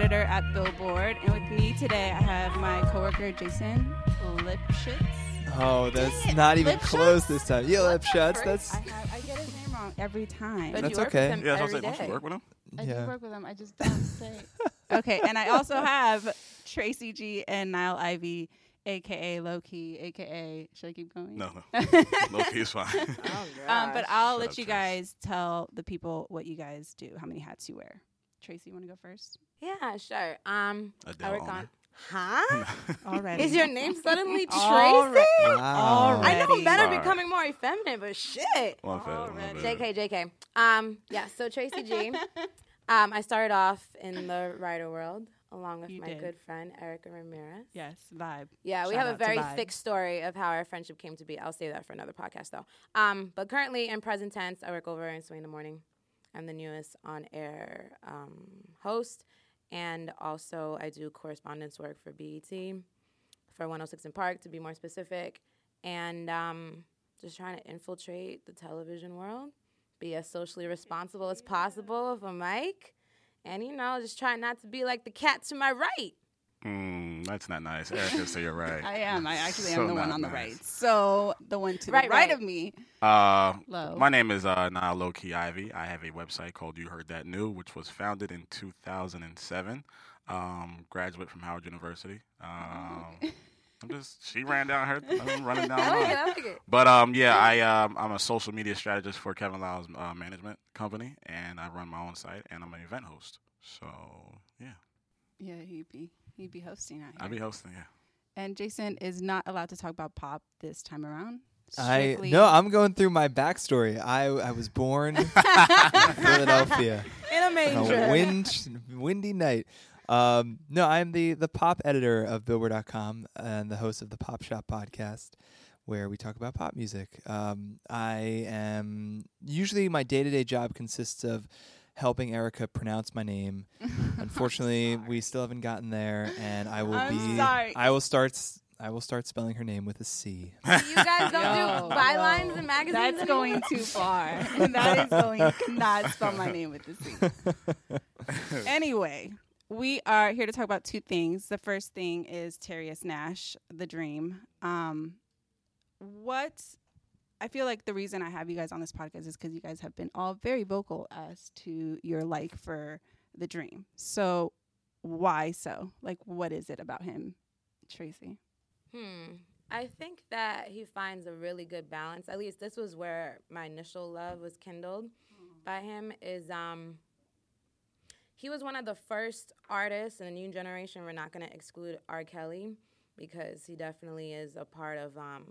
editor at Billboard, and with me today I have my coworker Jason Lipschitz. Oh, that's Dang it, not even Lipshutz? close this time. Yeah, Lipshutz. I, That's have, I get his name wrong every time. But That's you work okay. With him Yeah, I was every like, don't day. you work with him? I yeah. do work with him. I just don't say. okay, and I also have Tracy G and Nile Ivy, aka Low Key, aka. Should I keep going? No, no. Low key is fine. Oh, Um, but. I'll Shut let you Trace. guys tell the people what you guys do, how many hats you wear. Tracy, you want to go first? yeah, sure. Um, Adele I work on. Huh? Already. Is your name suddenly Tracy? Already. wow. I know Already. men are becoming more effeminate, but shit. One bad, one Already. bad. JK, JK. Um, yeah. So Tracy G. um, I started off in the writer world along with You my did. good friend Erica Ramirez. Yes, vibe. Yeah, we have a very thick story of how our friendship came to be. I'll save that for another podcast, though. Um, but currently, in present tense, I work over in Sway in the Morning. I'm the newest on-air um, host, and also I do correspondence work for BET, for 106 & Park, to be more specific, and um, just trying to infiltrate the television world, be as socially responsible as possible with a mic, and you know, just try not to be like the cat to my right. Mm, that's not nice. Erica, so you're right. I am. I actually So am the one not on the nice. right. So the one to Right, the right, right. of me, Uh, low. my name is uh, Nile Low Key Ivy. I have a website called You Heard That New, which was founded in 2007. Um, graduate from Howard University. Um, I'm just she ran down her. I'm running down. I like mine. it. I like it. But um, yeah, I um, I'm a social media strategist for Kevin Liles' uh, management company, and I run my own site, and I'm an event host. So yeah, yeah, he'd be he'd be hosting out I here. be hosting. Yeah. and Jason is not allowed to talk about pop this time around. I Strictly- no, I'm going through my backstory. I I was born in Philadelphia In a on manger. a wind, windy night. Um, no, I'm the the pop editor of Billboard.com and the host of the Pop Shop podcast, where we talk about pop music. Um, I am usually my day to day job consists of helping Erica pronounce my name. Unfortunately, we still haven't gotten there, and I will I'm be. sorry. I will start. s- I will start spelling her name with a C. You guys don't Yo, do bylines yo, in magazines. That's anymore? going too far. that is going. You cannot spell my name with the C. anyway, we are here to talk about two things. The first thing is Terius Nash, The Dream. Um, what I feel like the reason I have you guys on this podcast is because you guys have been all very vocal as to your like for The Dream. So, why so? Like, what is it about him, Tracy? Hmm. I think that he finds a really good balance. At least this was where my initial love was kindled by him. Is um. He was one of the first artists in the new generation. We're not going to exclude R. Kelly because he definitely is a part of um,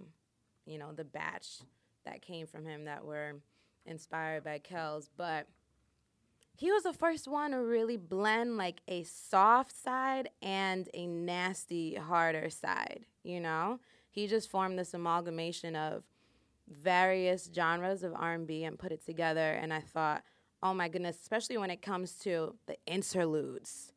you know, the batch that came from him that were inspired by Kells. But he was the first one to really blend like a soft side and a nasty, harder side. You know, he just formed this amalgamation of various genres of R&B and put it together. And I thought, oh my goodness, especially when it comes to the interludes,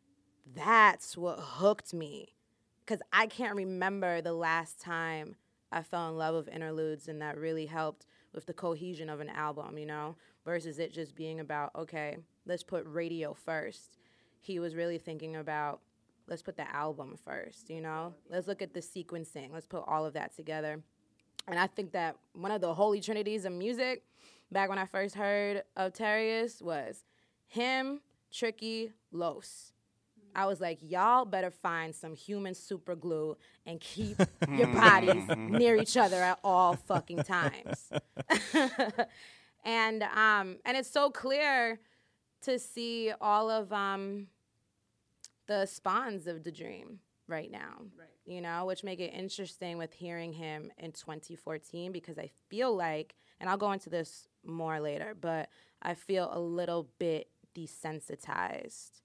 that's what hooked me. Because I can't remember the last time I fell in love with interludes, and that really helped with the cohesion of an album, you know, versus it just being about, okay, let's put radio first. He was really thinking about, let's put the album first, you know? Let's look at the sequencing. Let's put all of that together. And I think that one of the holy trinities of music, back when I first heard of Terius, was him, Tricky, Los. I was like, y'all better find some human super glue and keep your bodies near each other at all fucking times. and um, and it's so clear to see all of um, the spawns of the dream right now. Right. You know, which make it interesting with hearing him in 2014 because I feel like, and I'll go into this more later, but I feel a little bit desensitized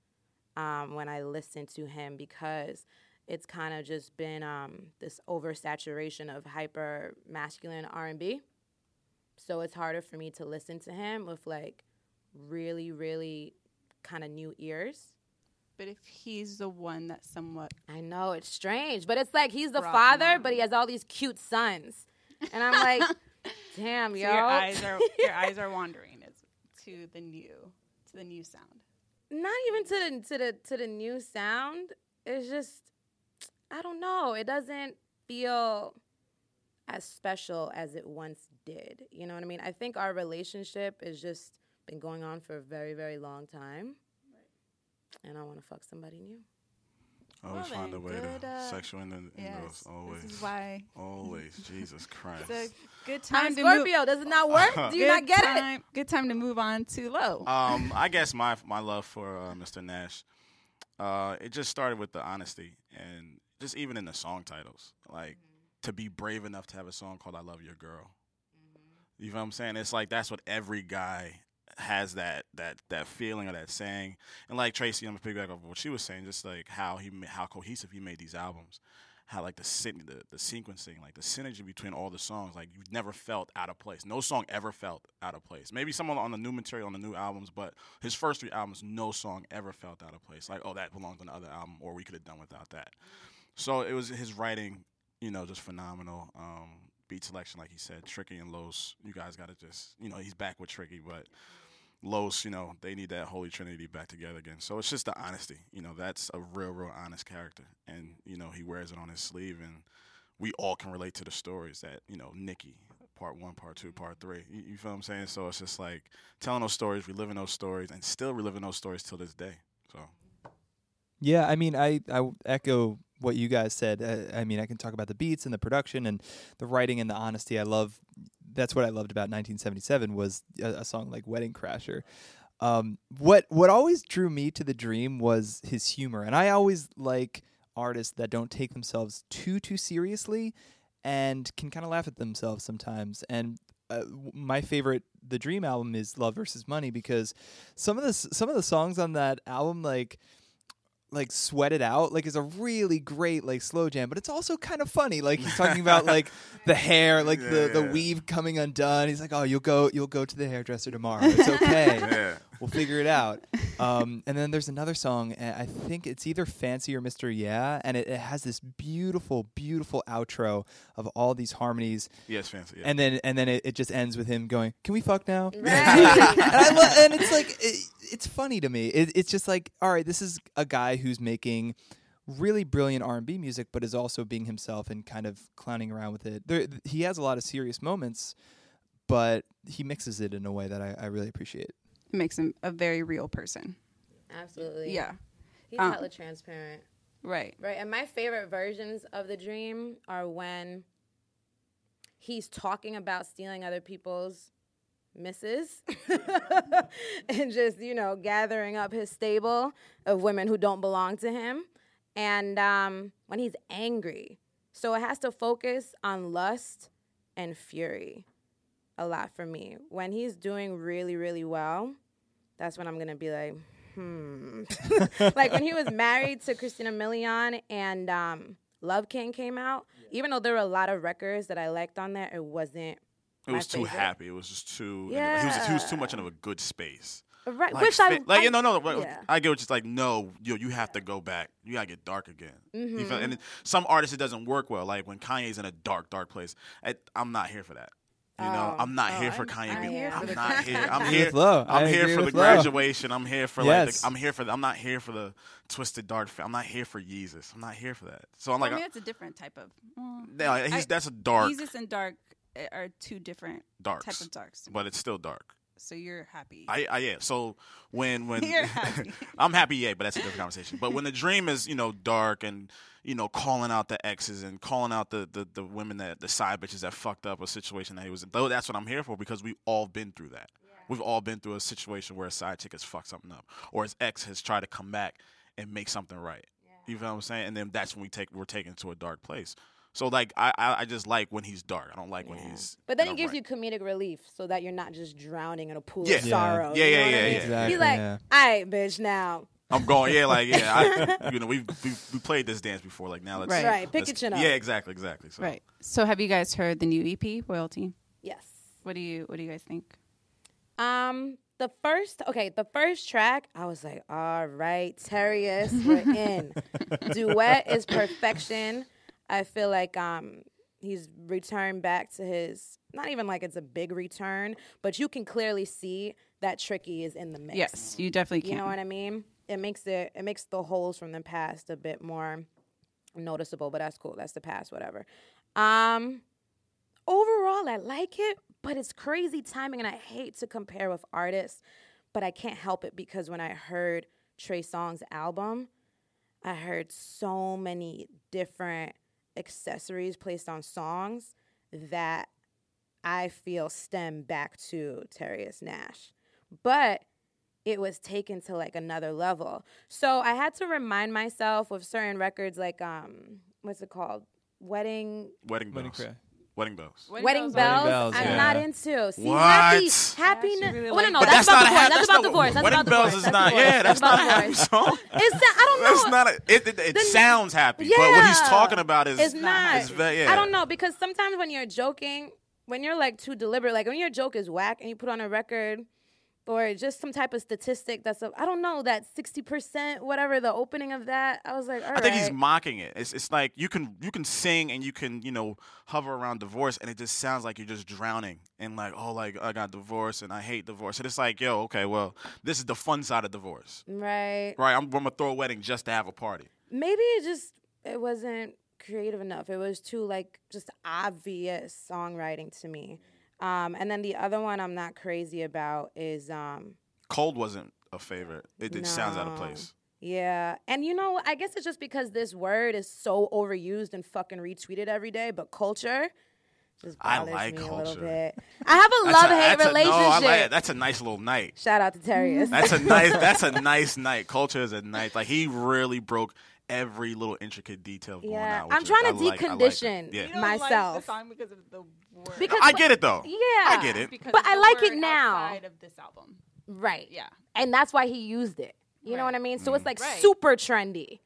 um, when I listen to him because it's kind of just been um, this oversaturation of hyper masculine R&B. So it's harder for me to listen to him with like really, really kind of new ears. But if he's the one that somewhat I know it's strange, but it's like he's the father, but he has all these cute sons, and I'm like, damn, so yo. your eyes are your eyes are wandering is to the new to the new sound. Not even to the to the to the new sound. It's just I don't know. It doesn't feel as special as it once did. You know what I mean? I think our relationship has just been going on for a very very long time. And I want to fuck somebody new. Always Well find a way good, to uh, sexual innuendos. Yes, Always. this is why Always. Jesus Christ. it's a good I'm time to move. Scorpio. Does it not work? Do you not get it? Good time to move on to low. um, I guess my my love for uh, Mr. Nash, uh, it just started with the honesty and just even in the song titles, like to be brave enough to have a song called "I Love Your Girl." You know what I'm saying? It's like that's what every guy has that that that feeling or that saying. And like Tracy, I'm gonna piggyback off of what she was saying, just like how he how cohesive he made these albums. How like the the the sequencing, like the synergy between all the songs, like you've never felt out of place. No song ever felt out of place. Maybe someone on the new material on the new albums, but his first three albums, no song ever felt out of place. Like, oh, that belongs on the other album, or we could have done without that. So it was his writing, you know, just phenomenal. Um, beat selection, like he said, Tricky and Los. You guys got to just, you know, he's back with Tricky, but Los, you know, they need that holy trinity back together again. So it's just the honesty. You know, that's a real, real honest character, and you know, he wears it on his sleeve, and we all can relate to the stories that you know, Nikki. Part one, part two, part three. You, you feel what I'm saying? So it's just like telling those stories, reliving those stories, and still reliving those stories till this day. So Yeah, I mean, I, I echo what you guys said. Uh, I mean, I can talk about the beats and the production and the writing and the honesty. I love. That's what I loved about 1977 was a, a song like Wedding Crasher. Um, what what always drew me to the Dream was his humor, and I always like artists that don't take themselves too too seriously and can kind of laugh at themselves sometimes. And uh, my favorite the Dream album is Love versus Money because some of the some of the songs on that album like like sweat it out like is a really great like slow jam but it's also kind of funny like he's talking about like the hair like the Yeah, the yeah. weave coming undone. He's like oh you'll go you'll go to the hairdresser tomorrow. It's okay. Yeah, we'll figure it out um, and then there's another song and i think it's either fancy or mr yeah and it, it has this beautiful beautiful outro of all these harmonies yes, fancy. Yeah. and then and then it, it just ends with him going can we fuck now Right. and, I lo- and it's like it, it's funny to me. It, it's just like, all right, this is a guy who's making really brilliant R and B music, but is also being himself and kind of clowning around with it. There, he has a lot of serious moments, but he mixes it in a way that I, I really appreciate. It makes him a very real person. Absolutely. Yeah. He's Um, hella transparent. Right. Right. And my favorite versions of the dream are when he's talking about stealing other people's misses and just, you know, gathering up his stable of women who don't belong to him. And um, when he's angry. So it has to focus on lust and fury a lot for me. When he's doing really, really well, that's when I'm to be like, hmm. like when he was married to Christina Milian and um, Love King came out, even though there were a lot of records that I liked on there, it wasn't. It was too happy. It was just too. He was he was too much in a good space. Right, Like, which I like I- you know, no, no, yeah. I get what you're like. No, yo, you have to go back. You gotta get dark again. Mm-hmm. feel, and it, some artists it doesn't work well. Like when Kanye's in a dark, dark place. I, I'm not here for that. You know, Oh, I'm not oh, here for I'm- Kanye. I'm being- here for I'm the not Kanye. here. I'm here. with Lo. I I'm here for the with Lo. graduation. I'm here for like. The, I'm here for. The, I'm not here for the twisted dark. Fa- I'm not here for Jesus. I'm not here for that. So I'm like, I mean, it's a different type of. well, yeah, he's, I- that's a dark, Jesus and dark uh, are two different darks, type of darks. but it's still dark. So you're happy. I, I yeah. So when when You're happy. I'm happy, yeah, but that's a different conversation. But when the dream is you know dark and you know calling out the exes and calling out the the, the women that the side bitches that fucked up a situation that he was in, though that's what I'm here for because we've all been through that. We've all been through a situation where a side chick has fucked something up or his ex has tried to come back and make something right. You feel what I'm saying? And then that's when we take we're taken to a dark place. So like I I, I just like when he's dark. I don't like when he's. But then it gives right. you comedic relief so that you're not just drowning in a pool Yeah. of Yeah. sorrow. Yeah, you yeah, yeah, I mean? yeah. Exactly, He's like, yeah. all right, bitch, now. I'm going, yeah, like yeah, I, you know, we we we played this dance before. Like now, let's Right. Right, pick let's- your chin up. Yeah, exactly, exactly. So. right. So have you guys heard the new EP, Royalty? Yes. What do you What do you guys think? Um, the first, okay, the first track, I was like, all right, Terius, we're in. Duet is perfection. I feel like um he's returned back to his not even like it's a big return, but you can clearly see that Tricky is in the mix. Yes, you definitely can. You know what I mean? It makes it it makes the holes from the past a bit more noticeable, but that's cool. That's the past, whatever. Um overall I like it, but it's crazy timing and I hate to compare with artists, but I can't help it because when I heard Trey Songz album, I heard so many different accessories placed on songs that I feel stem back to Terius Nash. But it was taken to like another level. So I had to remind myself with certain records like um what's it called? Wedding Wedding Wedding bells. Cry. Wedding bells. Wedding, bells, Bells, I'm yeah. not into. See, What? happy, I happy. actually really like no, no, But that's, that's about not a ha- That's that's about not- divorce. That's Wedding about bells divorce. is That's not. divorce. Yeah, that's not a about happy divorce. song. It's that I don't know. That's not a. It, it, it Then- sounds happy, but what he's talking about is It's not. It's very, yeah. I don't know because sometimes when you're joking, when you're like too deliberate, like when your joke is whack and you put on a record or just some type of statistic that's a, I don't know that sixty percent whatever the opening of that. I was like, all I think he's mocking it. It's it's like you can you can sing and you can you know hover around divorce and it just sounds like you're just drowning and like oh like I got divorced and I hate divorce and it's like yo okay well this is the fun side of divorce right. right I'm, I'm gonna throw a wedding just to have a party Maybe it just it wasn't creative enough. It was too like just obvious songwriting to me. Um, and then the other one I'm not crazy about is um, cold wasn't a favorite it, it sounds out of place Yeah. And you know, I guess it's just because this word is so overused and fucking retweeted every day, but culture just I bothers like me a little culture. bit. I have a love hate a- relationship. no, I like. That's a nice little night. Shout out to Terius. That's a nice. That's a nice night. Culture is a nice. Like he really broke every little intricate detail going Yeah, out. I'm which trying I to like- I like that. decondition. Yeah, You don't myself. like the song because of the word. Because- I get it though. yeah. I get it. Because But I the like it now. of this album. Right. Yeah. And that's why he used it. You know what I mean? So it's like Right. super trendy.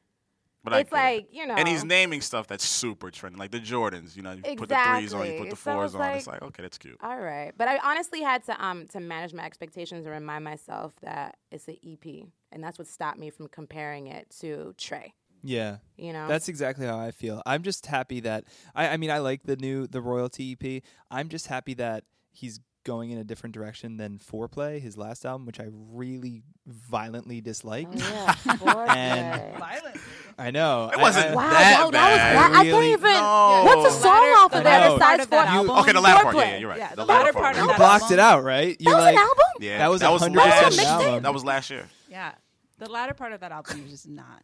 But it's get like, you know. And he's naming stuff that's super trendy, like the Jordans. You know, you put the threes on, you put the So fours it's on. It's like- like okay, that's cute. All right, but I honestly had to um to manage my expectations and remind myself that it's an EP, and that's what stopped me from comparing it to Trey. Yeah. You know, That's exactly how I feel. I'm just happy that I, I mean I like the new the royalty EP. I'm just happy that he's going in a different direction than IV Play, his last album, which I really violently disliked. Oh, yeah, And- IV Play. Violently. I know. It wasn't I- Wow, that wow, that was bad. that. I can't even. No. What's a song Latter- off of that latter besides part of for album. Okay, the latter part. Yeah, yeah, you're right. Yeah, the, the latter latter part. part of You that blocked album. it out, right? That You're was like, an album. Yeah, That was that was 100% last. an album. That was last year. Yeah. The latter part of that album is just not.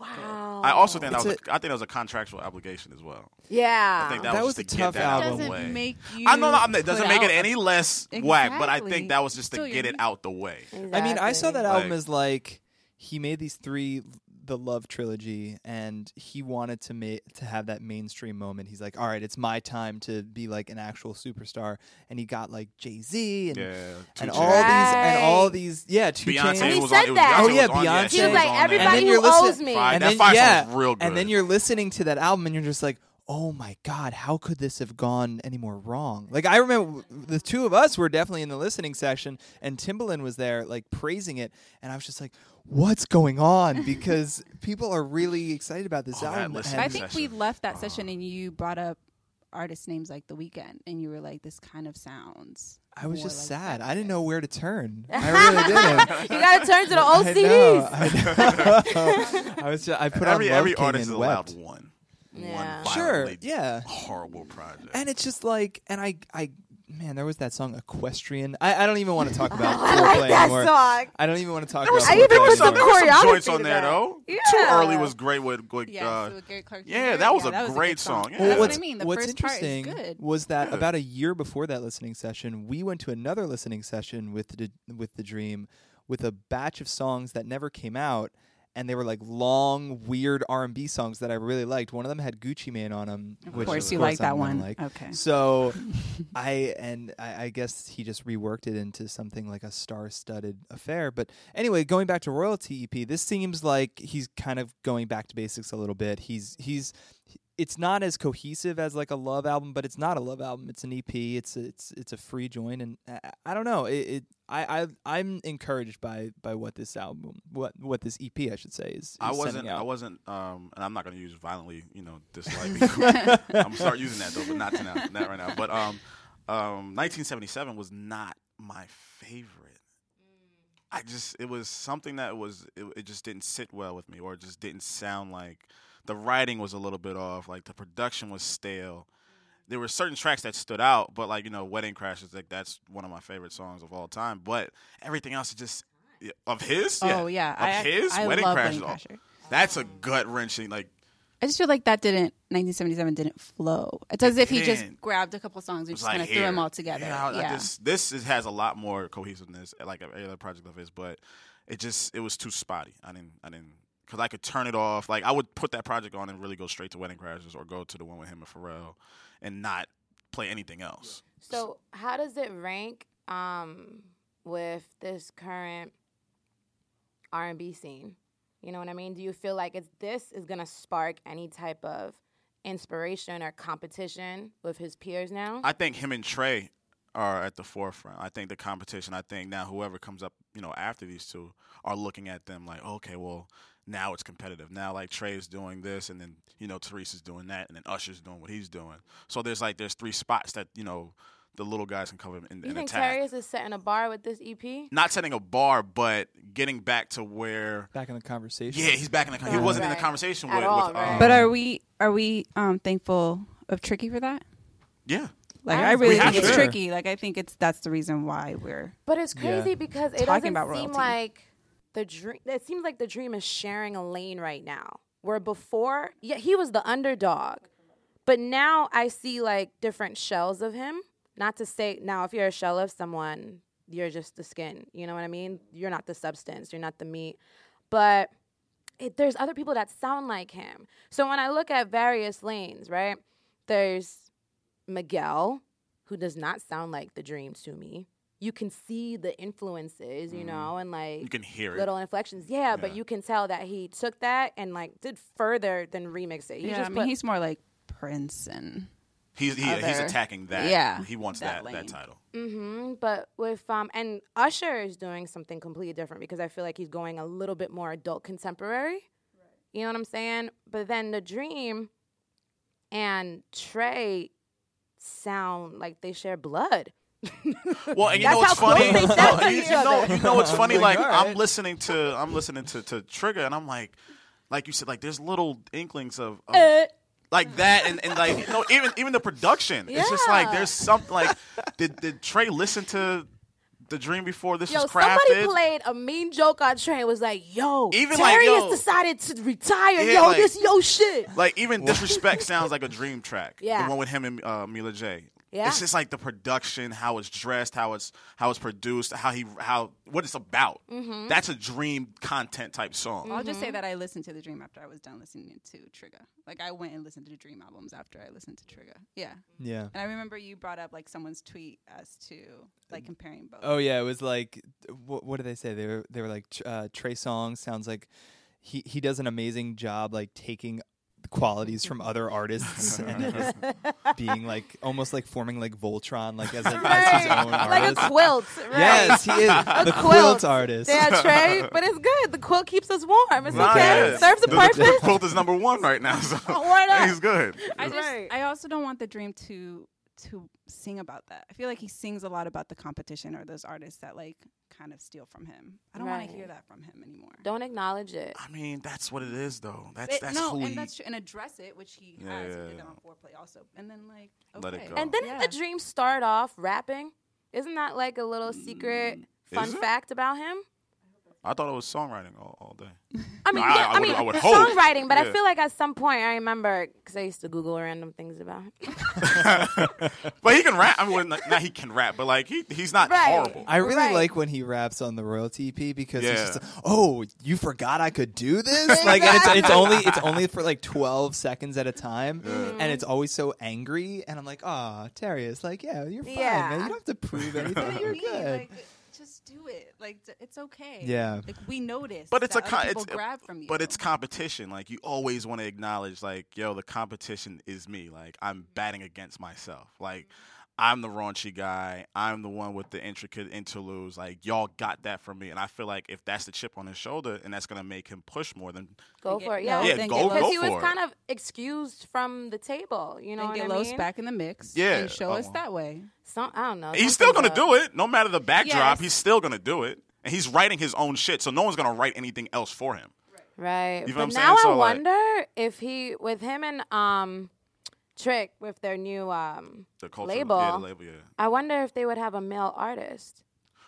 Wow. I also think that It's was. A, I think that was a contractual obligation as well. Yeah. I think that, That was, was just a to tough get that out of album. the doesn't way. make you. I know that- it doesn't put make it any a- less whack, but I Exactly. think that was just to Still get it unique. out the way. I mean, I saw that album Like- as like he made these three the love trilogy and he wanted to make to have that mainstream moment. He's like, "All right, it's my time to be like an actual superstar." And he got like Jay-Z and Yeah, and Chainz. all these and all Right. these yeah, two Beyonce Chainz. And he was said on. It that. Beyonce Oh, yeah, was on, Beyonce. He He was was like, everybody And who owes me. Fire- and then fire song yeah, real good. and then you're listening to that album and you're just like, "Oh my god, how could this have gone any more wrong?" Like I remember the two of us were definitely in the listening session and Timbaland was there like praising it and I was just like, "What's going on?" because people are really excited about this Oh, album. I think session. we left that session uh-huh. and you brought up artist names like The Weeknd, and you were like, "This kind of sounds." I was just like sad. I didn't know where to turn. I really didn't. you gotta turn to the old I CDs. know, I know. I was just, I put every on every King artist is and allowed one. Yeah. One Sure, yeah. horrible project. And it's just like, and I, I, man, there was that song Equestrian. I, I don't even want to talk about I like that anymore. song. I don't even want to talk There was about. I even there put some some, there was some choreography joints on there that. though. Too early was great with, with Yeah, uh, so with Gary Clark Jr. yeah, that was a good great song. Yeah. That's what's, what I mean. The what's first part is interesting good. was that Yeah. about a year before that listening session, we went to another listening session with the with the Dream, with a batch of songs that never came out, and they were like long, weird R and B songs that I really liked. One of them had Gucci Mane on them. Of which course, of you course like that one. Like. Okay. So, I and I, I guess he just reworked it into something like a star-studded affair. But anyway, going back to royalty EP, this seems like he's kind of going back to basics a little bit. He's he's it's not as cohesive as like a love album, but it's not a love album. It's an EP. It's a, it's it's a free join, and I, I don't know. It, it I I I'm encouraged by by what this album what what this EP I should say is. is I wasn't. I wasn't. Um, and I'm not going to use violently. You know, disliking. I'm gonna start using that though, but not to now, not right now. But um, um, 1977 was not my favorite I just it was something that was it, it just didn't sit well with me, or it just didn't sound like the writing was a little bit off, like the production was stale. There were certain tracks that stood out, but like you know, Wedding Crashers, like that's one of my favorite songs of all time. But everything else is just of his. Oh yeah, of I, his I Wedding Crashers. Wedding oh, Crasher. That's a gut wrenching. Like I just feel like that didn't 1977 didn't flow. It's as if he just grabbed a couple songs and just like kind of threw them all together. Yeah, I- I Yeah, just- this is, has a lot more cohesiveness, like every other project of his, but it just it was too spotty. I didn't I didn't because I could turn it off. Like I would put that project on and really go straight to Wedding Crashers or go to the one with him and Pharrell, and not play anything else. So how does it rank um, with this current R and B scene? You know what I mean? Do you feel like it's this is gonna spark any type of inspiration or competition with his peers now? I think him and Trey are at the forefront. I think the competition. I think now whoever comes up, you know, after these two are looking at them like, okay, well, now it's competitive. Now like Trey's doing this, and then you know Terius is doing that, and then Usher's doing what he's doing. So there's like there's three spots that you know the little guys can cover in, you and think attack. Terius is setting a bar with this E EP? Not setting a bar, but getting back to where. Back in the conversation. Yeah, he's back in the. He wasn't in the conversation At with. all, with right. um, but are we are we um thankful of Tricky for that? yeah. Like I I really think it's to. tricky. Like I think it's that's the reason why we're But it's Yeah. crazy because it Talking doesn't about seem like the dream. It seems like the dream is sharing a lane right now. Where before, yeah, he was the underdog, but now I see like different shells of him. Not to say now, if you're a shell of someone, you're just the skin. You know what I mean? You're not the substance. You're not the meat. But it, there's other people that sound like him. So when I look at various lanes, right? There's Miguel, who does not sound like the dream to me. You can see the influences, you know, and like You can hear it. little inflections. Yeah, but you can tell that he took that and like did further than remix it. He yeah. just I mean, put, he's more like Prince and He's he, he's attacking that. Yeah, He wants that that that, lane. title. hmm But with um and Usher is doing something completely different because I feel like he's going a little bit more adult contemporary. You know what I'm saying? But then the Dream and Trey sound like they share blood. Well, and you That's know what's how close funny? they sound Well, to you, you know, you know what's funny? Like, Like all I'm listening to I'm listening to, to Trigga, and I'm like, like you said, like there's little inklings of, of Uh, like that, and, and like you know, even even the production. It's just like there's something like did did Trey listen to the Dream before this Yo, was somebody played a mean joke on Trey. Was like, "Yo, Even like, yo- has decided to retire. Yeah, yo, like- this yo shit." Like even disrespect sounds like a Dream track. Yeah. the one with him and uh, Mila J. Yeah. It's just like the production, how it's dressed, how it's how it's produced, how he how what it's about. Mm-hmm. That's a Dream content type song. I'll just say that I listened to the Dream after I was done listening to Trigga. Like I went and listened to the Dream albums after I listened to Trigga. Yeah, Yeah. and I remember you brought up like someone's tweet as to like comparing both. Oh yeah, it was like what, what did they say? They were they were like uh, Trey Songz sounds like he he does an amazing job like taking the qualities from other artists and just being like almost like forming like Voltron like as, a, as his own like artist. a quilt. Right? Yes, he is the quilt. quilt artist. Yeah, Trey, but it's good. The quilt keeps us warm. It's Nah, okay. yeah. Serves a the, purpose. The, the quilt is number one right now, so Word up. he's good. I just Right. I also don't want the Dream to to sing about that. I feel like he sings a lot about the competition or those artists that like kind of steal from him. I don't want to hear that from him anymore. Don't acknowledge it. I mean, that's what it is, though. That's It- that's no, who and he. that's true, and address it, which he Yeah, has. yeah, he did yeah. that on IV Play also, and then like okay. Let it go. And didn't Yeah. the dream start off rapping? Isn't that like a little secret mm. fun fact about him? I thought it was songwriting all, all day. I mean, I- yeah, I I, would- mean, I would hope. songwriting, but I feel like at some point I remember because I used to Google random things about him. but he can rap. I mean, well, not, not he can rap, but like he he's not Right. horrible. I really Right. like when he raps on the royalty EP because Yeah. it's just oh you forgot I could do this like and it's, it's only it's only for like twelve seconds at a time and it's always so angry and I'm like ah Terry it's like yeah you're fine Yeah. man you don't have to prove anything you're good Like, just do it. Like it's okay. Yeah. Like we notice. But it's a it's- uh, grab from you. But it's competition. Like you always want to acknowledge, like, yo, the competition is me. Like I'm batting against myself. Like I'm the raunchy guy. I'm the one with the intricate interludes. Like y'all got that from me, and I feel like if that's the chip on his shoulder, and that's gonna make him push more than Go for it, no, yeah. Yeah, then go- get go Los- Because he was it. kind of excused from the table. You know then what get I Los mean? back in the mix. Yeah. and show us Oh. that way. Some, I don't know. he's still gonna about- do it, no matter the backdrop. Yes. He's still gonna do it. and he's writing his own shit, so no one's gonna write anything else for him. Right. You but feel what I'm now saying? I So, like- wonder if he, with him and um, Trick, with their new um, The culture, label, yeah, the label, yeah. I wonder if they would have a male artist.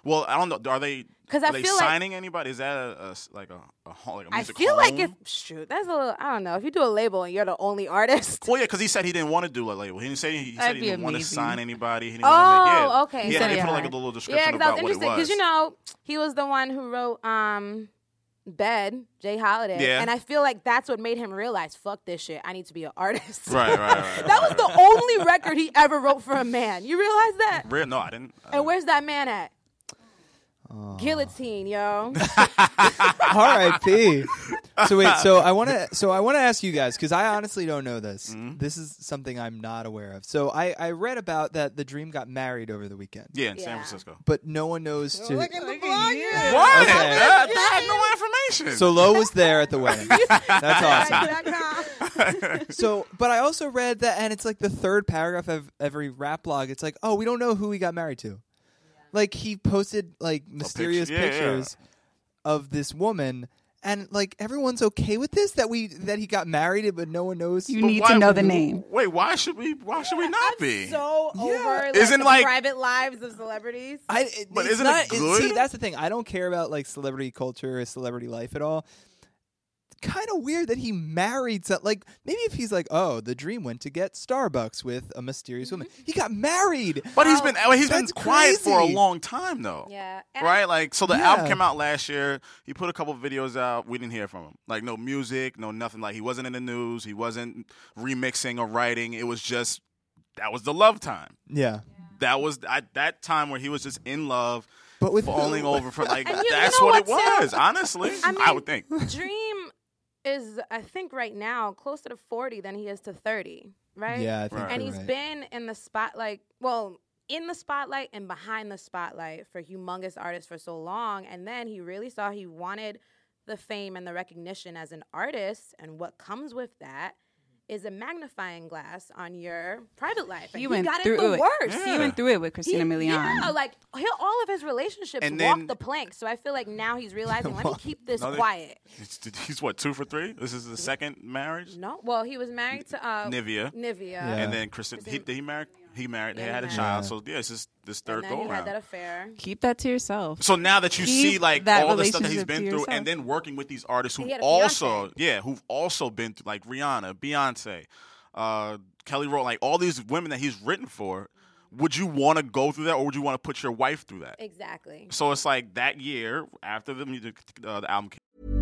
Well, I don't know. Are they? 'Cause are I they feel like- signing anybody? Is that a, a like a, a like a I feel like if shoot, that's a little. I don't know. If you do a label and you're the only artist. Well, yeah, because he said he didn't want to do a label. He didn't say he, he said he didn't want to sign anybody. He didn't Oh, make yeah. okay. Yeah, they he put like a little Yeah, description because I was about what it interested was. because you know he was the one who wrote um, Bed, J. Holiday, Yeah. and I feel like that's what made him realize, fuck this shit. I need to be an artist. Right, right, right. right, that was right, the only record he ever wrote for a man. You realize that? Real? No, I didn't. I And didn't. where's that man at? Oh. Guillotine, yo. R.I.P. so wait, so I want to, so I want to ask you guys because I honestly don't know this. Mm-hmm. This is something I'm not aware of. So I, I read about that the Dream got married over the weekend, Yeah, in San Francisco. but no one knows to. What? Okay. That, that had no information. So Lo was there at the wedding. That's awesome. So, but I also read that, and it's like the third paragraph of every rap blog. It's like, oh, we don't know who he got married to. Like he posted like mysterious yeah, yeah. pictures of this woman, and like everyone's okay with this that we that he got married, but no one knows. You But need why- to know the name. Wait, why should we? Why should we not be? so over like, Isn't the like- private lives of celebrities. I, it, But it's isn't it not, good? See, that's the thing. I don't care about like celebrity culture or celebrity life at all. Kind of weird that he married. So, like maybe if he's like, oh, the dream went to get Starbucks with a mysterious woman. Mm-hmm. He got married. But he's been he's been That's quiet for a long time though. Yeah. And Right, like so the Yeah. album came out last year. He put a couple videos out. We didn't hear from him. Like no music, no nothing. Like he wasn't in the news. He wasn't remixing or writing. It was just that was the love time. Yeah, That was at that time where he was just in love, but with falling who? over for like And you- you that's know what it what, too? was. Honestly, I I, would think. Dream is, I think, right now closer to 40 than he is to 30, right? Yeah, I think Right. And you're he's right. been in the spotlight, well, in the spotlight and behind the spotlight for humongous artists for so long. And then he really saw he wanted the fame and the recognition as an artist. And what comes with that is a magnifying glass on your private life. And He he, went got through it the it. worst. He went through it with Christina Milian. Yeah, like he, all of his relationships And walk then- the plank. So I feel like now he's realizing, let me keep this No, quiet. He's, he's what two for three. This is the second marriage. No, well, he was married to uh, Nivea. Nivea. Yeah. And then Christina. he, did he married? He married. They he had a child. Yeah. So yeah, it's just this third then go he had around. that affair. Keep that to yourself. So now that you Keep see like that all the stuff that he's relationship been to through, yourself. and then working with these artists who He had a also, yeah, who've also been through like Rihanna, Beyonce, uh, Kelly Rowland, like all these women that he's written for. Would you want to go through that, or would you want to put your wife through that? Exactly. So it's like that year after the music, uh, the album came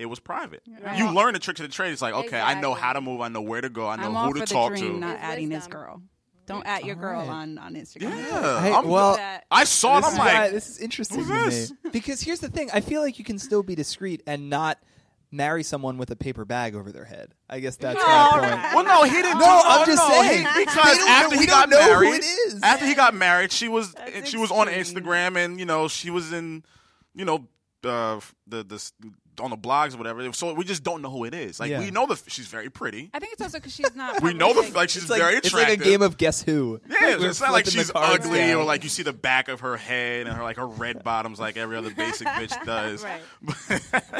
it was private. Right. You learn the tricks of the trade. It's like, okay, I know how to move. I know where to go. I know I'm all who for to the talk dream, to. not His adding his wisdom. girl. Don't add your girl Alright. on on Instagram. yeah, Hey, I'm- well, I saw it. this I'm is like, why- this is interesting who's to this? me because here's the thing: I feel like you can still be discreet and not marry someone with a paper bag over their head. I guess that's my point. Well, no, he didn't. No, do- I'm just no, saying. he- We because don't after he got don't know who married, after he got married, she was That's she was on. Instagram, and you know she was in, you know, uh, the the on the blogs or whatever. So we just don't know who it is. Like Yeah. we know the she's very pretty. I think it's also because she's not. We know the like she's It's like, very it's like a game of guess who. Yeah, We're it's not like she's ugly down. or like you see the back of her head and her like her red bottoms like every other basic bitch does.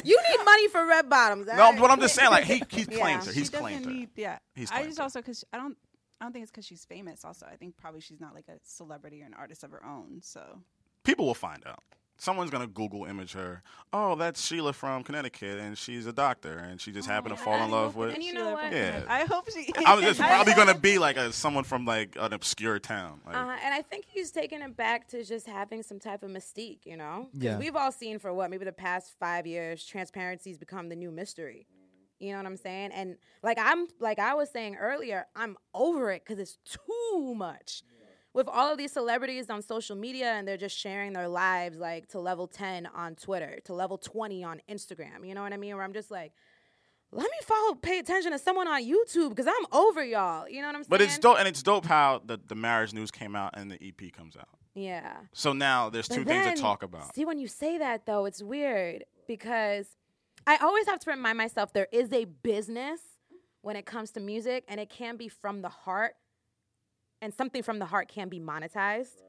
You need money for red bottoms. no, but I'm just saying like he he Yeah. claims her. He's doesn't claimed her. need. Yeah, He's I just her. also because I don't. I don't think it's because she's famous. Also, I think probably she's not like a celebrity or an artist of her own. So People will find out. Someone's gonna Google image her. Oh, that's Sheila from Connecticut, and she's a doctor, and she just happened to fall in love with. And you know what? Yeah. I hope she. I was just probably gonna be like a, someone from like an obscure town. Like, Uh-huh. And I think he's taking it back to just having some type of mystique, you know, Yeah. We've all seen for what, maybe the past five years, transparency's become the new mystery. You know what I'm saying? And like I'm, like I was saying earlier, I'm over it because it's too much. With all of these celebrities on social media and they're just sharing their lives like to level 10 on Twitter, to level 20 on Instagram. You know what I mean? Where I'm just like, let me follow, pay attention to someone on YouTube because I'm over y'all. You know what I'm saying? but it's dope, and it's dope how the the marriage news came out and the EP comes out. Yeah. So now there's two But things to talk about. See, when you say that though, it's weird because I always have to remind myself there is a business when it comes to music, and it can be from the heart, and something from the heart can be monetized.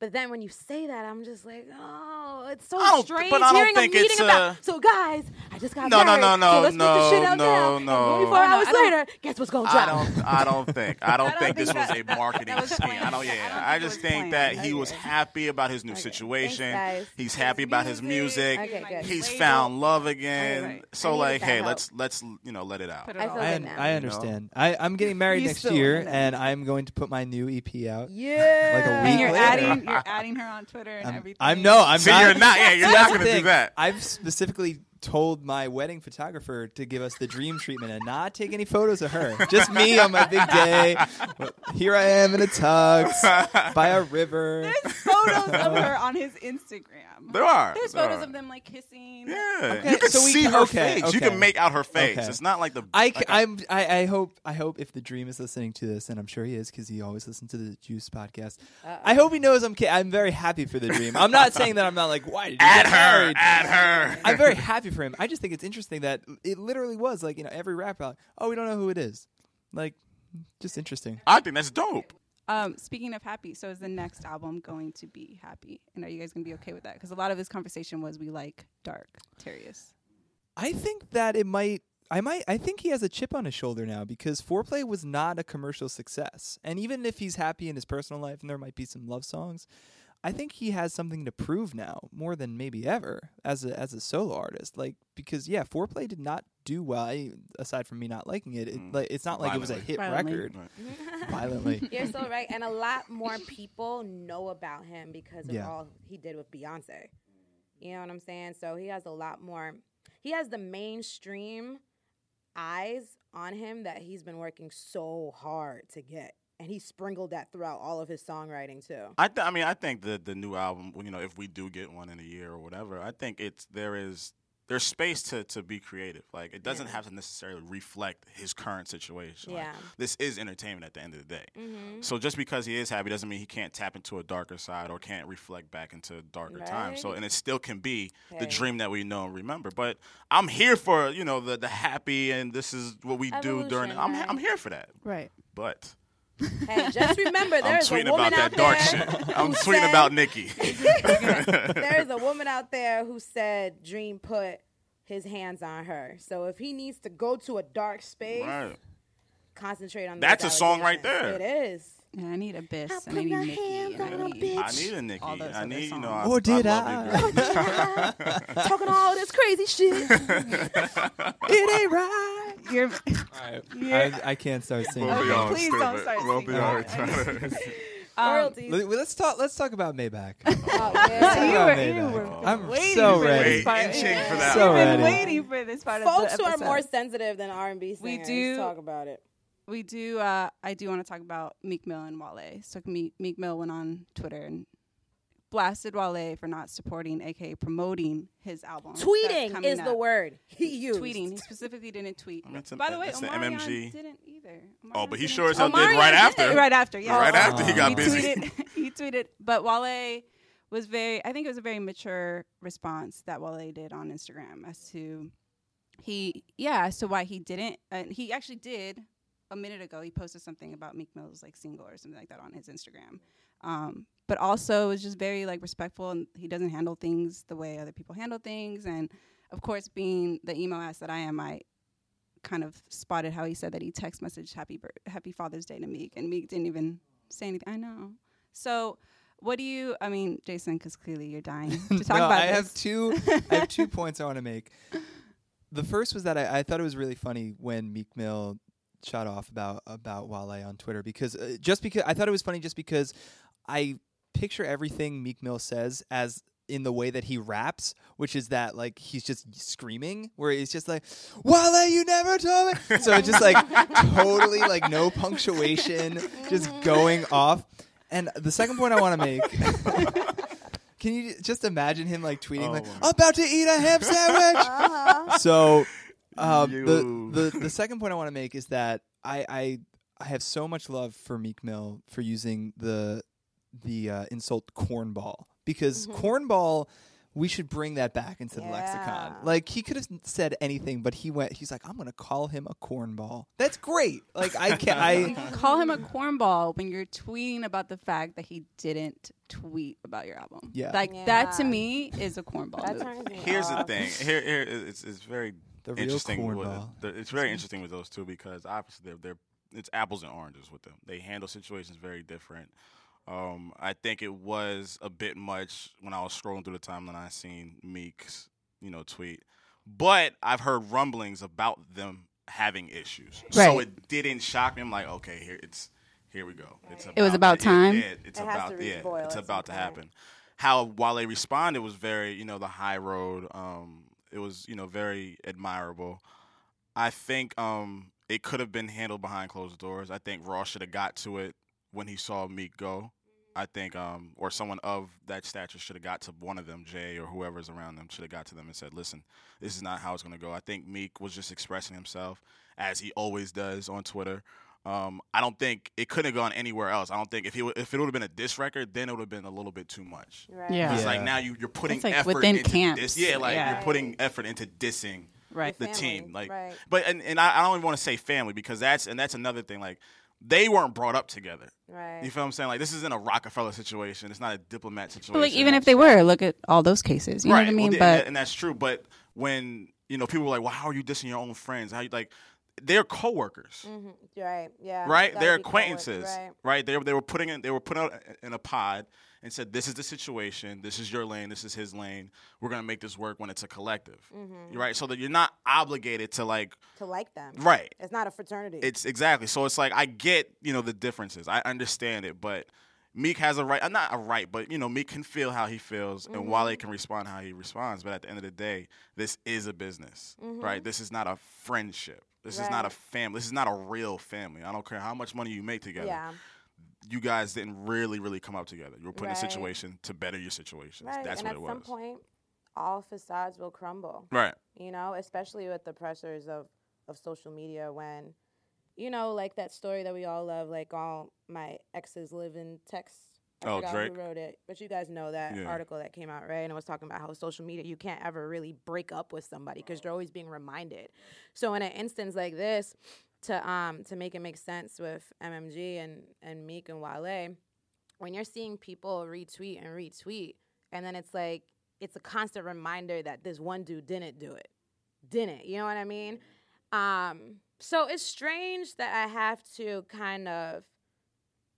But then when you say that, I'm just like, oh, it's so I strange but I don't hearing think a meeting it's, about. uh, so guys, I just got No, no, married, no, no, so let's put the shit no, out no, now. And no. 24 No, hours I don't- later, guess what's gonna I drop? don't. I don't think. I don't I don't think this think was that- a that- marketing that was scheme. I don't. planned. Yeah. I don't I, think it just was think planned. that he was Okay. happy about his new Okay. situation. Thanks, guys. He's happy about his music. Okay, good. He's Label. found love again. Right, right. So I needed like, that hey, help. let's let's you know let it out. Put it I I, out. good un- now. I You understand. I, I'm getting married next year, and I'm going to put my new EP out. Yeah. Like a week later. Adding, you're adding her on Twitter and um, I'm, everything. I'm no, I'm See, not. you're not. Yeah, you're not gonna do that. I've specifically told my wedding photographer to give us the dream treatment and not take any photos of her. Just me on my big day. Here I am in a tux by a river. There's photos of her on his Instagram. There are. There's there photos are. of them like kissing. Yeah, Okay, you can so see can- her okay, face. You can make out her face. Okay. It's not like the. I, like a- am I, I hope I hope if the dream is listening to this, and I'm sure he is because he always listens to the Juice podcast. I hope he knows I'm. Ki- I'm very happy for the dream. I'm not saying that I'm not like why did you Add get her. married? Add her. I'm very happy for him. I just think it's interesting that it literally was like you know every rapper like, oh we don't know who it is, like just interesting. I think that's dope. Um, speaking of happy, so is the next album going to be happy? And are you guys gonna be okay with that? Because a lot of this conversation was we like dark, Terius. I think that it might. I might. I think he has a chip on his shoulder now because IV Play was not a commercial success, and even if he's happy in his personal life and there might be some love songs, I think he has something to prove now more than maybe ever as a as a solo artist. Like because yeah, IV Play did not do well. I, aside from me not liking it, it Mm. like it's not like it was a hit Violently. record. Violently. You're so right. And a lot more people know about him because of Yeah. all he did with Beyonce. You know what I'm saying? So he has a lot more. He has the mainstream eyes on him that he's been working so hard to get. And he sprinkled that throughout all of his songwriting too. I th- I mean, I think the the new album, you know, if we do get one in a year or whatever, I think it's there is there's space to to be creative. Like it doesn't Yeah. have to necessarily reflect his current situation. Like, Yeah. this is entertainment at the end of the day. Mm-hmm. So just because he is happy doesn't mean he can't tap into a darker side or can't reflect back into darker times. So and it still can be the dream that we know and remember. But I'm here for you know the the happy and this is what we do during. Evolution, I'm? I'm here for that. Right. But Hey, just remember I'm there's a tweeting woman about out that dark there. shit. I'm tweeting said- about Nikki. There's a woman out there who said Dream put his hands on her. So if he needs to go to a dark space, Right. concentrate on that. That's a song right there. It is. Yeah, I need Abyss I and I need my Nikki and I a need. I need a Nikki. All I need, you know, songs. I, Or did I? I? love you, girl. Talking all this crazy shit. it ain't right. You're, I, I can't start singing. Okay, please don't start We'll be singing. all right. um, Let- Let's talk. Let's talk about Maybach. Oh, so you were, Maybach. you were I'm waiting so for ready. this part. Itching for that So You've been ready. waiting for this part Folks of who the are more sensitive than R&B We do- talk about it. we do uh I do want to talk about Meek Mill and Wale. So Meek, Meek Mill went on Twitter and blasted Wale for not supporting, aka promoting his album. Tweeting coming is the word he used. Tweeting. He specifically didn't tweet. I mean, it's a- By the way, that's the Omarion MMG. didn't either. Oh, but he sure as tweet. hell did right Omarion after. Right after, yeah. Right after he got he busy. tweeted. he tweeted, but Wale was very. I think it was a very mature response that Wale did on Instagram as to he, yeah, as to why he didn't. And he actually did a minute ago. He posted something about Meek Mill's like single or something like that on his Instagram. Um, but also was just very like respectful, and he doesn't handle things the way other people handle things. And of course, being the emo ass that I am, I kind of spotted how he said that he text messaged happy bir- happy Father's Day to Meek, and Meek didn't even say anything. I know. So, what do you? I mean, Jason, because clearly you're dying to talk no, about I this. have two. I have two points I want to make. The first was that I, I thought it was really funny when Meek Mill shot off about about Wale on Twitter because uh, just because I thought it was funny just because I picture everything Meek Mill says as in the way that he raps, which is that like he's just screaming, where he's just like, "Wale, you never told me." So it's just like totally like no punctuation, just going off. And the second point I want to make. Can you just imagine him like tweeting Oh like my about to eat a ham sandwich? So um, You. the, the the second point I want to make is that I, I I have so much love for Meek Mill for using the the uh, insult cornball because cornball we should bring that back into the lexicon. Like he could have said anything, but he went. He's like, I'm gonna call him a cornball. That's great. Like I can I. Call him a cornball when you're tweeting about the fact that he didn't tweet about your album. Yeah. like that to me is a cornball. That move. turns me Here's the thing. Here, here it's it's very The real interesting. With, cornball. the, it's very interesting with those two because obviously they're they're it's apples and oranges with them. They handle situations very different. Um, I think it was a bit much when I was scrolling through the timeline. I seen Meek's you know tweet, but I've heard rumblings about them having issues, so it didn't shock me. I'm like, okay, here it's here we go. It's It was about to- time? Yeah, it's It has about to reach yeah, it's at about some to happen how Wale responded was very, you know, the high road. Um, it was, you know, very admirable. I think um, it could have been handled behind closed doors. I think Ross should have got to it when he saw Meek go. I think, um, or someone of that stature should have got to one of them, Jay or whoever's around them, should have got to them and said, "Listen, this is not how it's going to go." I think Meek was just expressing himself as he always does on Twitter. Um, I don't think it could have gone anywhere else. I don't think if he if it would have been a diss record, then it would have been a little bit too much. Right. Yeah. It's Yeah. like now you you're putting It's like effort within into camps. This. Yeah, like Yeah. you're putting effort into dissing right. the Family, team. Like, right. but and, and I, I don't even want to say family because that's and that's another thing. Like, they weren't brought up together. Right. You feel what I'm saying? Like, this isn't a Rockefeller situation. It's not a diplomat situation. But like, even if they were, look at all those cases. You right, know what I well, mean? th- but and that's true. But when you know people were like, "Well, how are you dissing your own friends?" How you like? They're coworkers Mhm. Right. Yeah. right? They're acquaintances, Right. right? They they were putting in they were put out in a pod and said, "This is the situation. This is your lane. This is his lane. We're gonna make this work when it's a collective, Mm-hmm. right? So that you're not obligated to like, To like them. right? It's not a fraternity. It's exactly. So it's like I get you know the differences. I understand it, but. Meek has a right, uh, not a right, but you know, Meek can feel how he feels, and Mm-hmm. Wale can respond how he responds. But at the end of the day, this is a business, right? This is not a friendship. This is not a. Family. This is not a real family. I don't care how much money you make together yeah. you guys didn't really, really come up together. You were put in a situation to better your situations. Right. That's and what it was. at some point, all facades will crumble. right. you know, especially with the pressures of, of social media when, you know, like that story that we all love, like all my exes live in text. I Oh, Drake? who wrote it, but you guys know that Yeah. article that came out, right? And it was talking about how social media, you can't ever really break up with somebody because you're always being reminded. So in an instance like this, to um to make it make sense with MMG and and Meek and Wale, when you're seeing people retweet and retweet, and then it's like it's a constant reminder that this one dude didn't do it, didn't. You know what I mean? Um, so it's strange that I have to kind of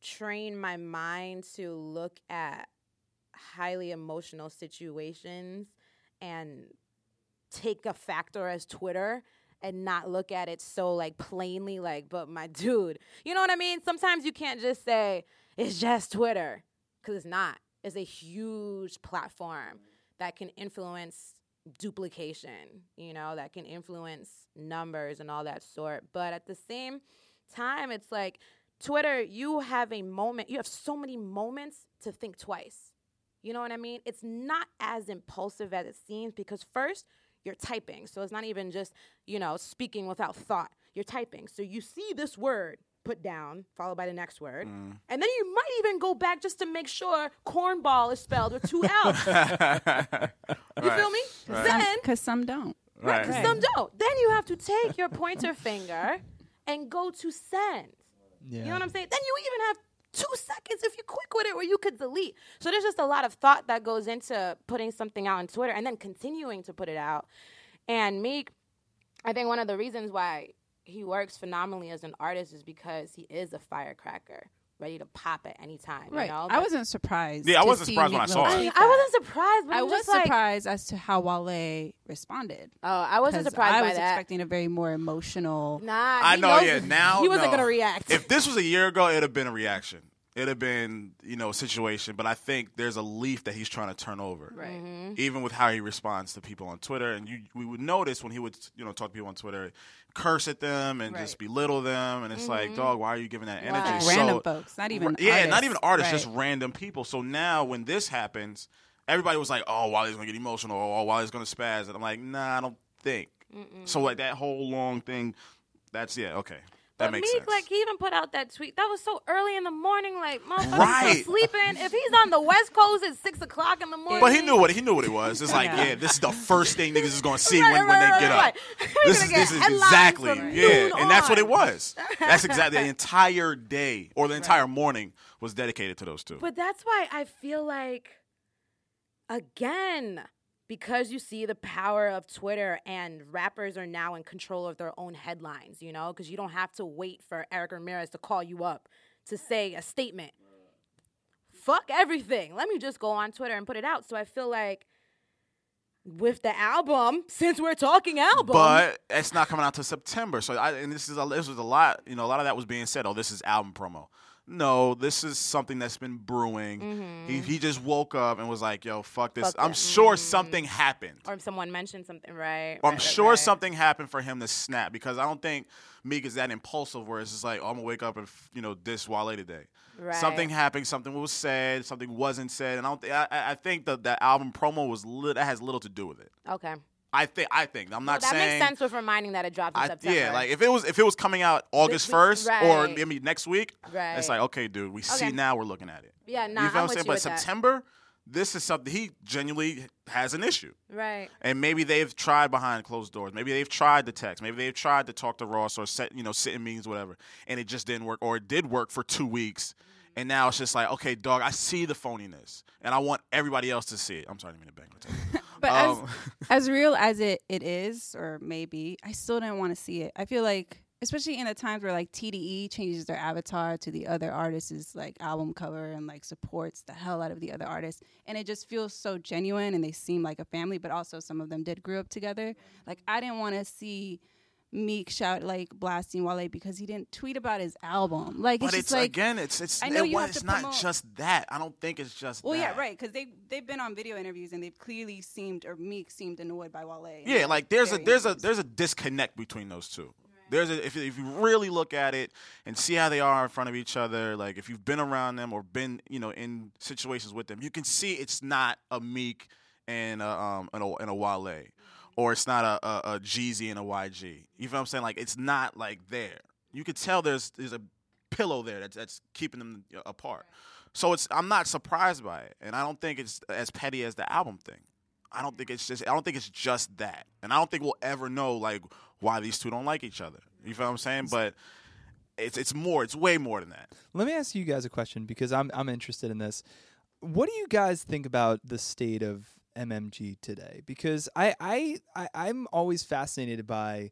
train my mind to look at highly emotional situations and take a factor as Twitter and not look at it so like plainly like but my dude you know what i mean? Sometimes you can't just say it's just twitter because it's not. It's a huge platform that can influence duplication you know that can influence numbers and all that sort. But at the same time it's like twitter you have a moment you have so many moments to think twice you know what I mean? It's not as impulsive as it seems because first you're typing. So it's not even just, you know, speaking without thought. You're typing. So you see this word put down, followed by the next word. Mm. And then you might even go back just to make sure cornball is spelled with two L's. you feel me? Then because some don't. Right, 'cause Right. some don't. Then you have to take your pointer finger and go to send. Yeah. You know what I'm saying? Then you even have two seconds if you're quick with it where you could delete. So there's just a lot of thought that goes into putting something out on Twitter and then continuing to put it out. And Meek, I think one of the reasons why he works phenomenally as an artist is because he is a firecracker, ready to pop at any time. Right. You know? I wasn't surprised. Yeah, I wasn't surprised when I saw Mill it. tweet I wasn't surprised, but I I'm was just like, surprised as to how Wale responded. Oh, I wasn't surprised I by was that. expecting a very more emotional. Nah, I know, knows yeah, now, he wasn't no. gonna react. If this was a year ago, it'd have been a reaction. It'd have been, you know, a situation. But I think there's a leaf that he's trying to turn over. Right. Mm-hmm. Even with how he responds to people on Twitter, and you, we would notice when he would, you know, talk to people on Twitter, curse at them and just belittle them, and it's like, dog, why are you giving that energy? Wow. So- Random folks, not even yeah, not even artists, Right. just random people. So now when this happens, everybody was like, "Oh, Wally's gonna get emotional, or Wally's gonna spaz," and I'm like, "Nah, I don't think." So like that whole long thing, that's yeah, okay, that But makes Meek, sense. like, he even put out that tweet. That was so early in the morning. Like, motherfuckers Right. still sleeping. If he's on the West Coast at six o'clock in the morning, but he knew what he knew what it was. It's like, Yeah. yeah, this is the first thing niggas is gonna see Right, when, right, when they get up. This is this is exactly yeah, and that's what it was. That's exactly the entire day or the entire morning was dedicated to those two. But that's why I feel like, again, because you see the power of Twitter and rappers are now in control of their own headlines, you know, because you don't have to wait for Eric Ramirez to call you up to say a statement. Fuck everything. Let me just go on Twitter and put it out. So I feel like with the album, since we're talking album, But it's not coming out till September. So I and this is a, this was a lot. You know, a lot of that was being said. Oh, this is album promo. No, this is something that's been brewing. He he just woke up and was like, "Yo, fuck this." Mm-hmm. Fuck I'm sure something happened. or someone mentioned something, right? I'm right, sure right. something happened for him to snap because I don't think Meek is that impulsive where it's just like, oh, I'm gonna wake up and you know diss Wale today. Right. Something happened, something was said, something wasn't said, and I don't. Th- I, I think that that album promo was lit that has little to do with it. Okay. I think. I think. I'm Well, not that saying. makes sense with reminding that it dropped in I, September. yeah, like if it was if it was coming out August first or maybe next week, Right. it's like okay, dude, we see now we're looking at it. Yeah, nah, you feel I'm what I'm with saying? But with that. September, this is something he genuinely has an issue. Right. And maybe they've tried behind closed doors. Maybe they've tried to text. Maybe they've tried to talk to Ross or set, you know, sit in meetings, whatever. And it just didn't work, or it did work for two weeks. And now it's just like, okay, dog, I see the phoniness, and I want everybody else to see it. I'm sorry, I didn't mean to bang. But Um, as as real as it, it is, or maybe, I still didn't want to see it. I feel like, especially in the times where like TDE changes their avatar to the other artist's like album cover and like supports the hell out of the other artist, and it just feels so genuine, and they seem like a family. But also, some of them did grow up together. Like I didn't want to see. Meek shout like blasting Wale because he didn't tweet about his album. Like but it's it's, like again, it's it's I know it you have it's to not promote- just that. I don't think it's just well, that. yeah, right. Because they they've been on video interviews and they've clearly seemed or Meek seemed annoyed by Wale. Yeah, like there's a there's a there's a disconnect between those two. There's a if if you really look at it and see how they are in front of each other, like if you've been around them or been you know in situations with them, you can see it's not a Meek and a um and a, and a Wale, or it's not a, a a Jeezy and a YG. You feel what I'm saying? Like it's not like there. You could tell there's there's a pillow there that's that's keeping them apart. So it's I'm not surprised by it, and I don't think it's as petty as the album thing. I don't think it's just I don't think it's just that. And I don't think we'll ever know like why these two don't like each other. You feel what I'm saying? But it's it's more, it's way more than that. Let me ask you guys a question because I'm I'm interested in this. What do you guys think about the state of MMG today? Because I I, I I'm always fascinated by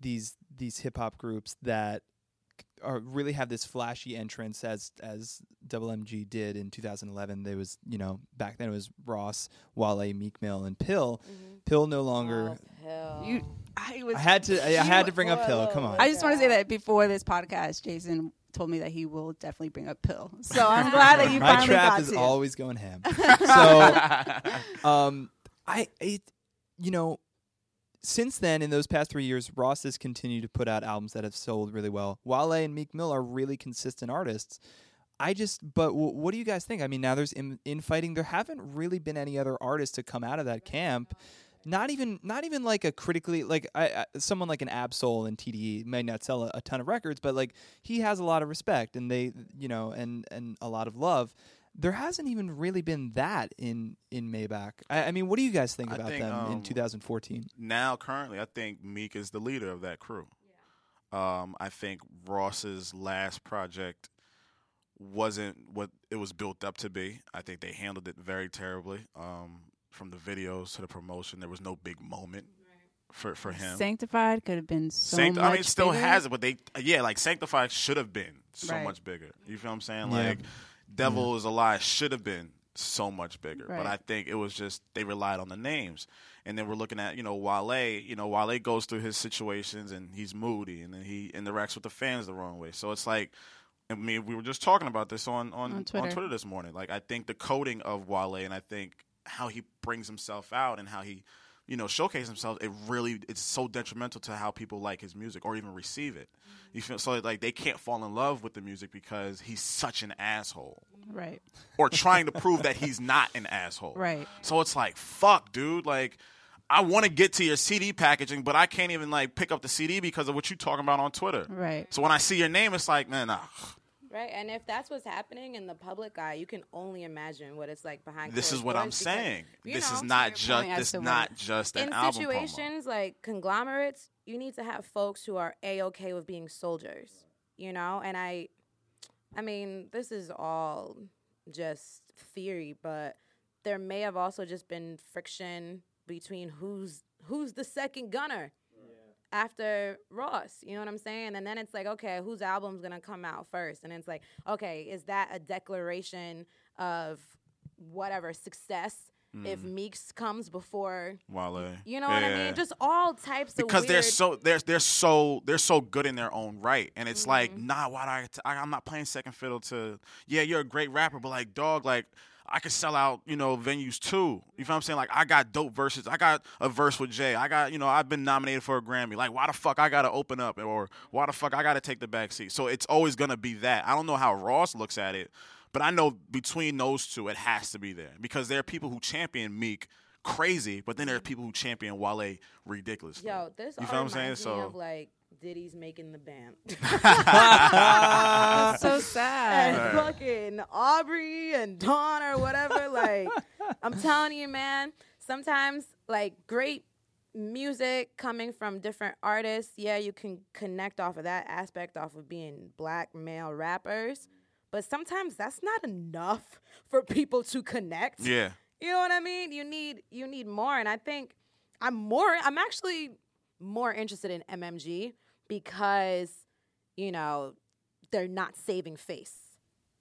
these these hip hop groups that are really have this flashy entrance as as Double MG did in 2011. There was you know back then it was Ross, Wale, Meek Mill, and Pill. Mm-hmm. Pill no longer. Oh, You, I was. I had to I you- had to bring up Pill. Come on. I just want to say that before this podcast, Jason told me that he will definitely bring up Pill. So I'm glad that you My finally trap got is to. always going ham. so, um, I, it, you know, since then, in those past three years, Ross has continued to put out albums that have sold really well. Wale and Meek Mill are really consistent artists. I just, but w- what do you guys think? I mean, now there's in, infighting. There haven't really been any other artists to come out of that camp. Not even, not even like a critically like I, I, someone like an Ab-Soul and TDE may not sell a, a ton of records, but like he has a lot of respect and they, you know, and and a lot of love. There hasn't even really been that in in Maybach. I, I mean, what do you guys think about think, them in um, 2014? now currently I think Meek is the leader of that crew. Um, I think Ross's last project wasn't what it was built up to be. I think they handled it very terribly. Um, from the videos to the promotion, there was no big moment for for him. Sanctified could have been so Sanct- much I mean, it still bigger. has it, but they yeah, like Sanctified should have been so Right. much bigger. You feel what I'm saying? Yeah. Like Devil is a Lie should have been so much bigger, but I think it was just they relied on the names. And then we're looking at you know Wale. You know Wale goes through his situations and he's moody, and then he interacts with the fans the wrong way. So it's like. I mean, we were just talking about this on on, On on Twitter. Twitter this morning. Like, I think the coding of Wale, and I think how he brings himself out and how he, you know, showcases himself. It really it's so detrimental to how people like his music or even receive it. Mm-hmm. You feel so like they can't fall in love with the music because he's such an asshole, Right. or trying to prove that he's not an asshole. Right. So it's like, fuck, dude. Like, I want to get to your CD packaging, but I can't even like pick up the CD because of what you're talking about on Twitter. Right. So when I see your name, it's like, man, nah. Right, and if that's what's happening in the public eye, you can only imagine what it's like behind. This is what I'm because, saying. This is not just this what- not just an in album promo. situations like conglomerates, you need to have folks who are a okay with being soldiers. You know, and I, I mean, this is all just theory, but there may have also just been friction between who's who's the second gunner after Ross. You know what I'm saying? And then it's like, okay, whose album's gonna come out first? And it's like, okay, is that a declaration of whatever success if Meeks comes before? Wale. You know what I mean? Just all types because of they're so they're they're so they're so good in their own right, and it's like, Mm-hmm. nah, why do I, t- I? I'm not playing second fiddle to. Yeah, you're a great rapper, but like, dog, like. I could sell out, you know, venues too. You feel what I'm saying? Like, I got dope verses. I got a verse with Jay. I got, you know, I've been nominated for a Grammy. Like, why the fuck I gotta open up, or why the fuck I gotta take the back seat? So it's always gonna be that. I don't know how Ross looks at it, but I know between those two, it has to be there because there are people who champion Meek crazy, but then there are people who champion Wale ridiculously. Yo, this You feel what I'm saying? So- of like Diddy's making the band. That's so sad. and fucking Aubrey and Dawn or whatever. Like, I'm telling you, man, sometimes like great music coming from different artists, yeah, you can connect off of that aspect off of being black male rappers. But sometimes that's not enough for people to connect. Yeah. You know what I mean? You need you need more, and I think I'm more. I'm actually more interested in MMG because you know they're not saving face.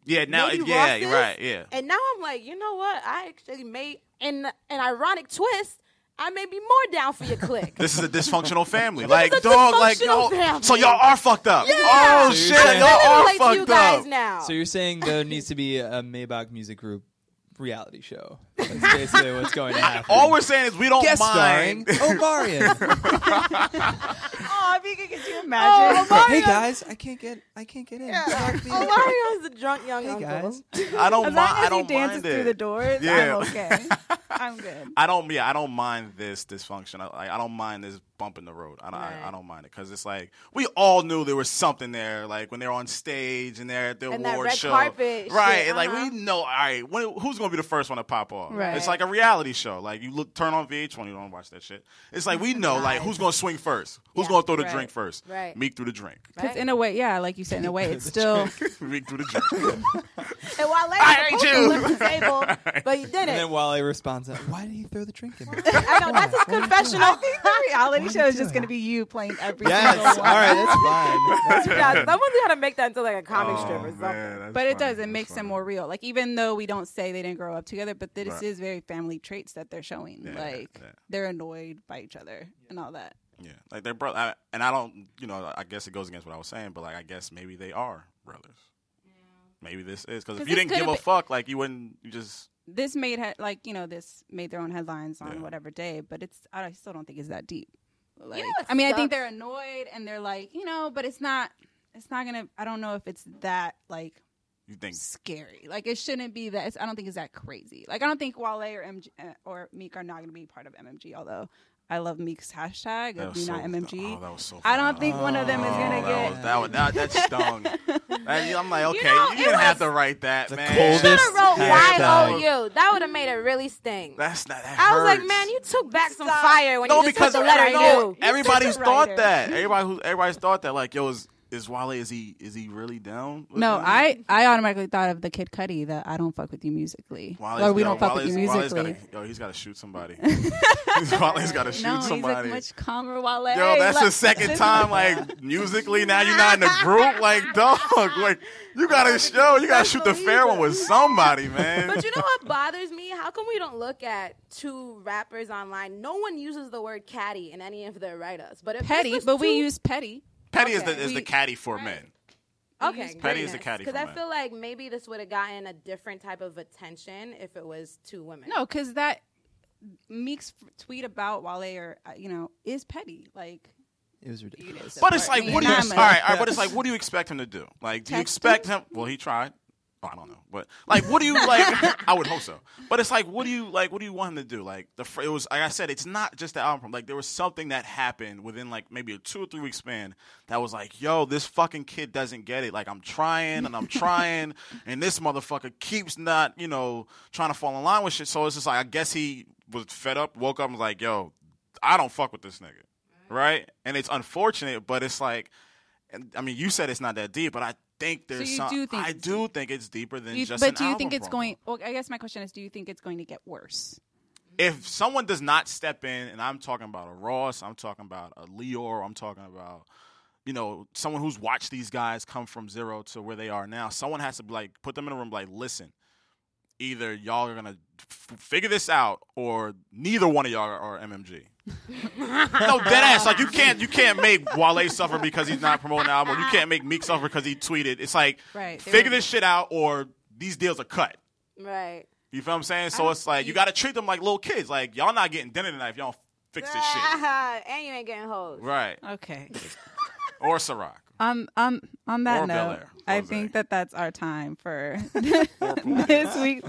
Yeah, now Maybe yeah, Ross you're right, yeah. And now I'm like, you know what? I actually made in an ironic twist. I may be more down for your click. This is a dysfunctional family. like, a dog, like, dysfunctional yo, family. so y'all are fucked up. Yeah. Oh, So shit, you're saying- y'all are relate to you fucked guys up. now. So you're saying there needs to be a Maybach Music Group reality show. That's basically what's going to happen. All we're saying is we don't Guest starring mind. Ovarian. Oh, if you could, could you Oh, hey guys, I can't get I can't get in. Fuck me. Omarion's the drunk young Hey uncle. guys. I don't as mind. long I as he don't dances mind it. through the doors, Yeah. I'm okay. I'm good. I don't. Yeah, I don't mind this dysfunction. I, like, I don't mind this bump in the road. I don't. I, I don't mind it because it's like we all knew there was something there. Like when they're on stage and they're at the And that award red show, carpet right? shit, like uh-huh. we know. All right, when, who's gonna be the first one to pop off? Right. It's like a reality show. Like you look, turn on VH1. You don't watch that shit. It's like we know. Like who's gonna swing first? Who's Yeah. gonna throw the Right. drink first? Right. Meek threw the drink. Because Right? in a way, yeah, like you said, in a way, it's still Meek threw the drink. And while Larry I hate supposed to you. lift the table, but he And didn't. then Wale responds, "Why did he throw the drink in?" me?" I know that's his confessional. I think the reality show is just going to be you playing every yes. single All one. right, that's fine. That's yeah, someone's got to make that into like a comic Oh, strip or something. man, that's But it funny. does. It That's makes them more real. Like even though we don't say they didn't grow up together, but this Right. is very family traits that they're showing. Yeah, like yeah. they're annoyed by each other and all that. Yeah, like they're brother, I, and I don't, you know, I guess it goes against what I was saying, but like I guess maybe they are brothers. Maybe this is because if you didn't give a fuck, like you wouldn't, you just This made he- like you know this made their own headlines on Yeah. whatever day, but it's I still don't think it's that deep. Like what I mean, I think they're annoyed and they're like you know, but it's not. It's not gonna. I don't know if it's that like you think scary. Like it shouldn't be that. It's, I don't think it's that crazy. Like I don't think Wale or MG, uh, or Meek are not to be part of MMG. Although I love Meek's hashtag that of be so, not MMG. Oh, that was so. I don't think one of them is Oh, going to that get. was, that, was, that, that stung. That- I'm like, okay, you, know, it didn't have was to write that, the man. coldest- Should have wrote YOU. That would have made it really sting. That's not. That I was like, man, you took back some fire when no, you just because put the letter no, U. everybody's thought that. Everybody who everybody's thought that. Like, yo, is is Wale is he is he really down? with No, them? I I automatically thought of the Kid Cudi that I don't fuck with you musically, Wale's- or we yo, don't fuck with you Wale's- Wale's musically. gotta- yo, he's got to shoot somebody. Wale's got to shoot no, somebody. he's like much calmer. Wale. Yo, that's Like, the second this- time, like musically. Now you're not in the group, like dog. Like you gotta show, you gotta shoot the fair one with somebody, man. But you know what bothers me? How come we don't look at two rappers online? No one uses the word catty in any of their write-ups. But if Petty, was but we use petty. Petty is the okay. is the catty for right. men. Okay, Petty is the catty Because I men. feel like maybe this would have gotten a different type of attention if it was two women. No, because that Meek's tweet about Wale or uh, you know is petty. Like It was ridiculous. But it's like, me. what do you? Nah, All man. right, all right. But it's like, what do you expect him to do? Like, do you expect him? Well, he tried. Oh, I don't know, but like, what do you like? I would hope so. But it's like, what do you like? What do you want him to do? Like, the it was like I said, it's not just the album. Like, there was something that happened within like maybe a two or three week span that was like, yo, this fucking kid doesn't get it. Like, I'm trying and I'm trying, and this motherfucker keeps not, you know, trying to fall in line with shit. So it's just like, I guess he was fed up, woke up, and was like, yo, I don't fuck with this nigga, right? And it's unfortunate, but it's like. And, I mean, you said it's not that deep, but I think there's you some. do think I do think it's deeper than You- just. but do you think it's promo. going? Well, I guess my question is, do you think it's going to get worse? If someone does not step in, and I'm talking about a Ross, I'm talking about a Leor, I'm talking about, you know, someone who's watched these guys come from zero to where they are now. Someone has to like put them in a room, like, listen, either y'all are gonna f- figure this out, or neither one of y'all are, are MMG. no, dead ass. Like you can't you can't make Wale suffer because he's not promoting the album. You can't make Meek suffer because he tweeted. It's like Right, figure were- this shit out, or these deals are cut. Right. You feel what I'm saying? So it's like you got to treat them like little kids. Like y'all not getting dinner tonight if y'all don't fix this shit. and you ain't getting hoes. Right. Okay. Or Ciroc. Um, um, on that Or note, I think that that's our time for this week.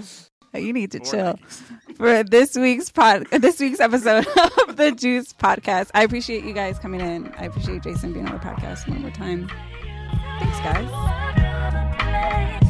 You need to Or chill Nikes. for this week's pod, this week's episode of the Juice Podcast. I appreciate you guys coming in. I appreciate Jason being on the podcast one more time. Thanks, guys.